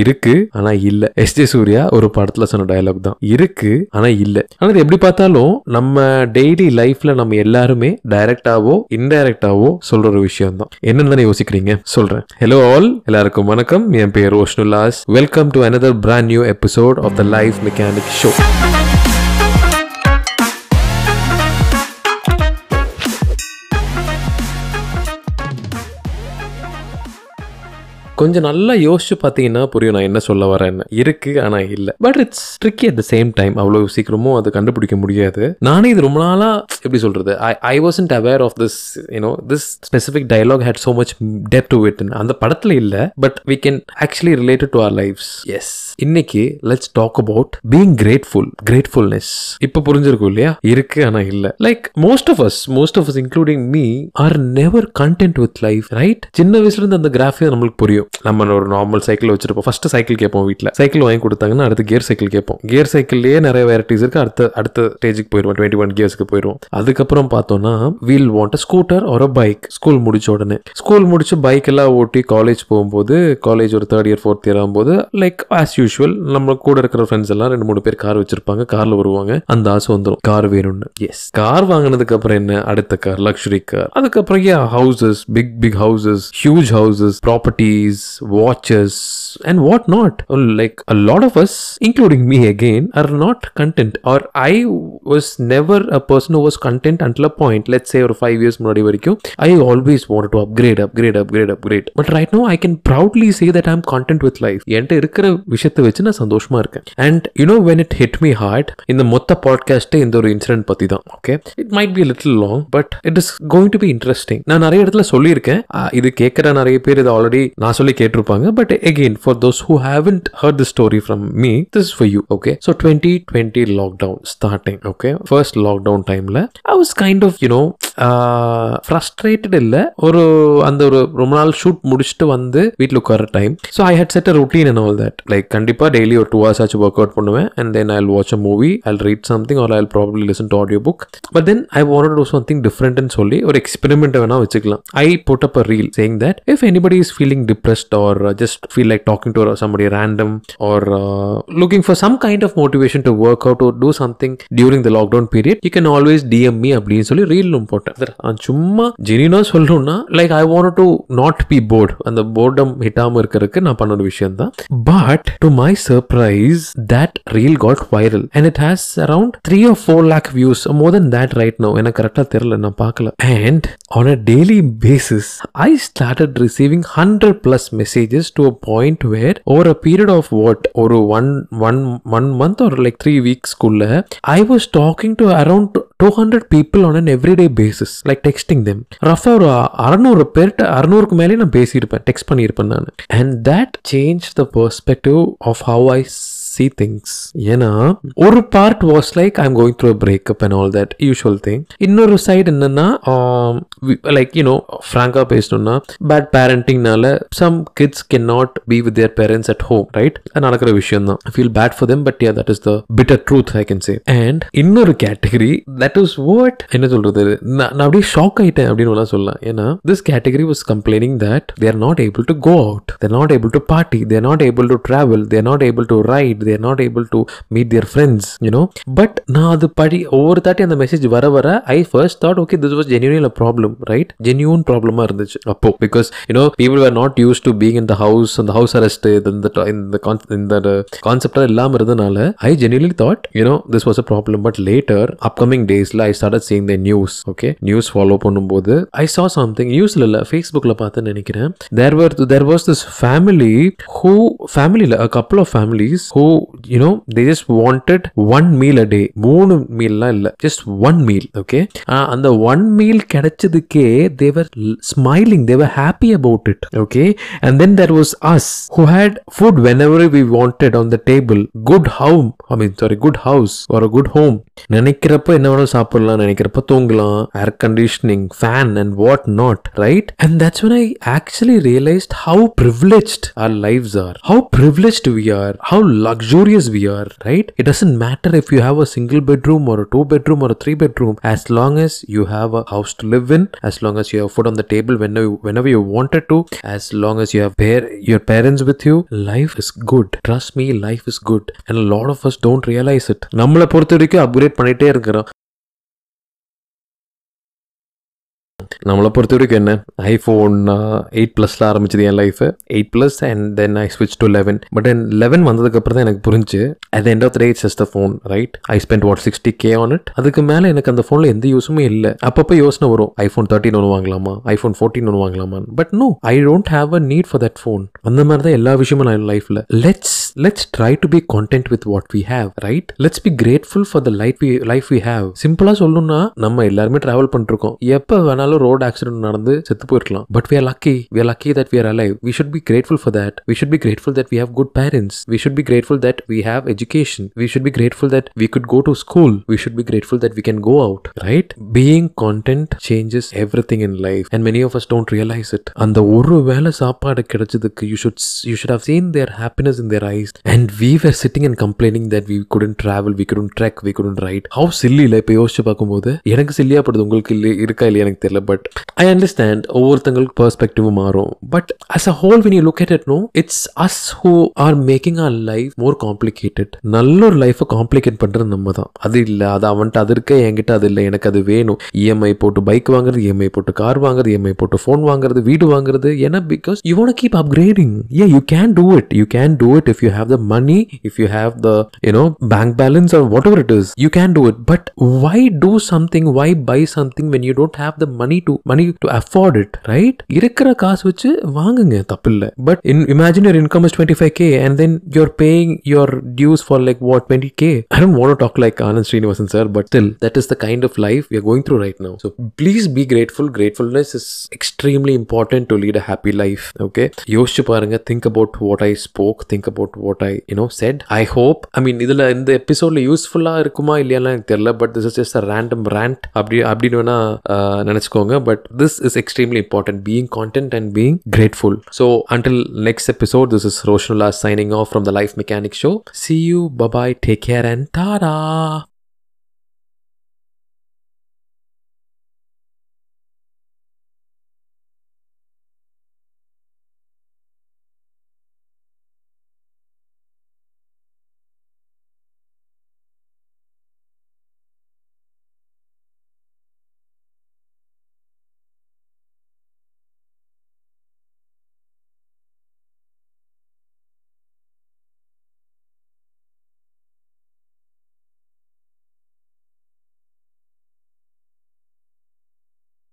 இருக்கு ஆனா இல்ல. எஸ் ஜே சூர்யா ஒரு படத்துல சொன்ன டயலாக் தான். இருக்கு ஆனா இல்ல. ஆனா எப்படி பார்த்தாலும் நம்ம டெய்லி லைஃப்ல நம்ம எல்லாருமே டைரக்டாவோ இன்டைரக்டாவோ சொல்ற ஒரு விஷயம் தான் என்னன்னு யோசிக்கிறீங்க? சொல்றேன். ஹலோ ஆல் எல்லாருக்கும் வணக்கம். என் பேர் ரோஷ்னுலாஸ் welcome to another brand new episode of the life mechanic show கொஞ்சம் நல்லா யோசிச்சு பார்த்தீங்கன்னா புரியும் நான் என்ன சொல்ல வரேன்னு. இருக்கு ஆனால் இல்லை. But it's tricky at the same time அவ்வளோ சீக்கிரமும் அது கண்டுபிடிக்க முடியாது. நானே இது ரொம்ப நாளா எப்படி சொல்றது? I I wasn't aware of this you know this specific dialogue had so much depth to it அந்த படத்தில் இல்லை but we can actually related to our life's as இன்னைக்கு let's talk about being grateful gratefulness இப்போ புரிஞ்சிருக்கும் இல்லையா? இருக்கு ஆனால் இல்லை. Like most of us most of us including me are never content with life right சின்ன வயசுல இருந்து அந்த கிராஃபே நம்மளுக்கு புரியும். நம்ம ஒரு நார்மல் சைக்கிள் வச்சிருப்போம். ஃபர்ஸ்ட் சைக்கிள் கேட்போம் வீட்டில் சைக்கிள் வாங்கி கொடுத்தாங்கன்னா அடுத்து கியர் சைக்கிள் கேட்போம். கியர் சைக்கிள்லயே நிறைய வெரைட்டிஸ் இருக்கு. அடுத்த அடுத்த ஸ்டேஜுக்கு போயிடுவோம் டுவெண்ட்டி ஒன் கியர்ஸ்க்கு போயிடுவோம் அதுக்கப்புறம் பார்த்தோம்னா வீல் வாண்ட் ஸ்கூட்டர் ஒரு பைக் ஸ்கூல் முடிச்ச உடனே. ஸ்கூல் முடிச்சு பைக் எல்லாம் ஓட்டி காலேஜ் போகும்போது காலேஜ் ஒரு தேர்ட் இயர் ஃபோர்த் இயர் ஆகும்போது லைக் ஆஸ் யூஷுவல் நம்ம கூட இருக்கிற ஃப்ரெண்ட்ஸ் எல்லாம் ரெண்டு மூணு பேர் கார் வச்சிருப்பாங்க. கார்ல வருவாங்க. அந்த ஆசை வந்துடும் கார் வேணும்னு. எஸ் கார் வாங்கினதுக்கு அப்புறம் என்ன? அடுத்த கார் லக்ஸுரி கார் அதுக்கப்புறம் ஏன் houses big big houses huge houses properties watches watches and what not like a lot of us including me again are not content or i was never a person who was content until a point let's say ஒரு five years முன்னாடி வரைக்கும் i always wanted to upgrade upgrade upgrade upgrade but right now i can proudly say that i'm content with life என்கிட்ட இருக்கிற விஷயத்தை வச்சு நான் சந்தோஷமா இருக்கேன் and you know when it hit me hard இந்த மொத்த பாட்காஸ்ட் இந்த ஒரு இன்சிடென்ட் பத்தி தான் okay it might be little long but it is going to be interesting நான் நிறைய இடத்துல சொல்லியிருக்கேன் ஆ, இது கேட்குற நிறைய பேர் இது ஆல்ரெடி நான் சொல்லி கேட்டிருப்பாங்க but again for those who haven't heard the story from me this is for you okay? So 2020 lockdown starting okay? First lockdown timeல I was kind of you know uh, frustrated இல்ல ஒரு அந்த ஒரு ரொம்ப நாள் ஷூட் முடிச்சுட்டு வந்து வீட்டில் உட்கார time so I had set a routine and all that like கண்டிப்பாக டெய்லி ஒரு டூ ஹவர்ஸ் ஆச்சு ஒர்க் அவுட் பண்ணுவேன் and then I watch a movie I read something or I probably listen to audio book but then I want to something டிஃப்ரெண்ட்னு சொல்லி ஒரு experiment வேணா வச்சுக்கலாம். I put up a reel saying that if anybody is feeling depressed or just feel like talking to somebody random or uh, looking for some kind of motivation to work out or do something during the lockdown period you can always DM me அப்படின்னு சொல்லி ரீலும் போட்டேன். சும்மா ஜெனினா சொல்லணும்னா like I want to not be bored அந்த boredom ஹிட்டாம இருக்கிறதுக்கு நான் பண்ண ஒரு விஷயம் தான் but to my surprise that reel got viral and it has around three or four lakh views more than that right no எனக்கு கரெக்டாக தெரியல நான் பார்க்கல. And on a daily basis I started receiving hundred plus messages to a point where over a period of what ஒரு one one one month ஒரு like three வீக்ஸ்க்குள்ள I was talking to around two hundred people on an everyday basis like texting them ரஃபாக ஒரு அறநூறு பேர்கிட்ட அறநூறுக்கு மேலே நான் பேசியிருப்பேன் text பண்ணியிருப்பேன் நான். And that change the perspective of how I see things. ஏன்னா ஒரு part was like I am going through breakup and all that usual thing இன்னொரு சைடு என்னன்னா லைக் யூனோ ஃப்ராங்கா பேசணும்னா bad பேரண்டிங்னால some kids can not be with their parents at home right அது நடக்கிற விஷயம் தான் feel bad for them but yeah that is the bitter truth I can say and இன்னொரு category that is what என்ன சொல்றது? நான் நான் அப்படியே ஷாக் ஆயிட்டேன் அப்படின்னு வேணா சொல்லலாம். ஏன்னா this category was complaining that they're not able to go out they're not able to party they're not able to travel they're not able to ride they're not able to meet their friends you know but நான் அது படி ஒவ்வொரு தாட்டி அந்த message வர வர I first thought okay this was genuine problem right genuine ப்ராப்ளமாக இருந்துச்சு அப்போ. Because you know people are not used to being in the house அந்த ஹவுஸ் அரெஸ்ட் இந்த இந்த இந்த கான்செப்டாக இல்லாமல் இருந்தனால I genuinely thought you know this was a problem but later upcoming டேஸ்ல I start seeing the news okay news follow பண்ணும்போது I saw something நியூஸ்ல இல்லை ஃபேஸ்புக்கில் பார்த்து நினைக்கிறேன். There were there was this family who ஃபேமிலியில் a couple of families who you know they just wanted one meal a day மூணு மீல்லாம் இல்ல just one meal okay ஆஹ் அந்த one meal கிடைச்சதுக்கே they were l- smiling they were happy about it okay and then there was us who had food whenever we wanted on the table good home i mean sorry good house or a good home நினைக்கிறப்ப என்ன வேணாலும் சாப்பிடலாம் நினைக்கிறப்ப தூங்கலாம் air conditioning fan and what not right and that's when i actually realized how privileged our lives are how privileged we are how luxurious we are, right? It doesn't matter if you have a single bedroom or a two bedroom or a three bedroom, as long as you have a house to live in, as long as you have food on the table whenever whenever you wanted to, as long as you have par- your parents with you, life is good. Trust me, life is good. And a lot of us don't realize it. நம்மளை பொறுத்த வரைக்கும் upgrade பண்ணிட்டே இருக்கிறோம் நம்மளை பொறுத்த வரைக்கும் என்ன? IPhone eight ப்ளஸில் ஆரம்பிச்சது என் life eight plus and then I ஸ்விட்ச் டு லெவன் பட் என் லெவன் வந்ததுக்கப்புறம் தான் எனக்கு புரிஞ்சு at end of the day it's just phone right I spend what sixty K on it அதுக்கு மேலே எனக்கு அந்த ஃபோனில் எந்த யூஸுமே இல்லை. அப்பப்போ யோசனை வரும். ஐஃபோன் தேர்ட்டின் ஒன்று வாங்கலாமா? ஐஃபோன் ஃபோர்டீன் ஒன்று வாங்கலாமா but no I don't have a need for that phone அந்த மாதிரி தான் எல்லா விஷயமும் நான் லைஃப்பில் let's let's try to be content with what we have right let's be grateful for the life we life we have சிம்பிளாக சொல்லணும்னா நம்ம எல்லாருமே ட்ராவல் பண்ணிருக்கோம் எப்போ வேணாலும் ரோட் ரோட் ஆக்சிடென்ட் நடந்து செத்து போயிருக்கலாம். But we are lucky we are lucky that we are alive we should be grateful for that we should be grateful that we have good parents we should be grateful that we have education we should be grateful that we could go to school we should be grateful that we can go out right being content changes everything in life and many of us don't realise it அந்த ஒரு வேலை சாப்பாடு கிடைச்சதுக்கு you should you should have seen their happiness in their eyes and we were sitting and complaining that we couldn't travel we couldn't trek we couldn't right how silly இல்லை? இப்போ யோசிச்சு பார்க்கும்போது எனக்கு சில்லியா படுது உங்களுக்கு இல்லை இருக்கா இல்லையா எனக்கு தெரியல பட் பட் ஐ அண்டர்ஸ்டாண்ட் ஒவ்வொருத்தங்களுக்கு பெர்ஸ்பெக்டிவ் மாறும். But as a whole when you look at it no it's us who are making our life more complicated. நல்ல ஒரு லைஃபை காம்ப்ளிகேட் பண்ணுறது நம்ம தான். அது இல்லை அது அவன்கிட்ட அது இருக்க என்கிட்ட அது இல்லை எனக்கு அது வேணும். இஎம்ஐ போட்டு பைக் வாங்குறது இஎம்ஐ போட்டு கார் வாங்குறது இஎம்ஐ போட்டு ஃபோன் வாங்குறது வீடு வாங்குறது ஏன்னா because you want keep upgrading a you can do it you can do it if you have the money if you have the you know bank balance or whatever it is you can do it but why do something why buy something when you don't have the money to money to afford it right இருக்கிற காசு வச்சு வாங்குங்க தப்பு இல்லை but in imagine your income is twenty five K and then you're paying your dues for like what twenty K I don't want talk like Anand Srinivasan sir but still that is the kind of life you going through right now so please be grateful gratefulness is extremely important to lead a happy life okay யோசிச்சு பாருங்க think about what I spoke think about what I you know said I hope I mean இதில் இந்த எபிசோட்ல யூஸ்ஃபுல்லாக இருக்குமா இல்லையான்னு எனக்கு தெரியல but this is just a random rant அப்படி அப்படின்னு வேணா நினச்சிக்கோங்க. but this is extremely important being content and being grateful. So, until next episode, this is Roshanula signing off from the Life Mechanics Show. See you, bye bye, take care, and ta da!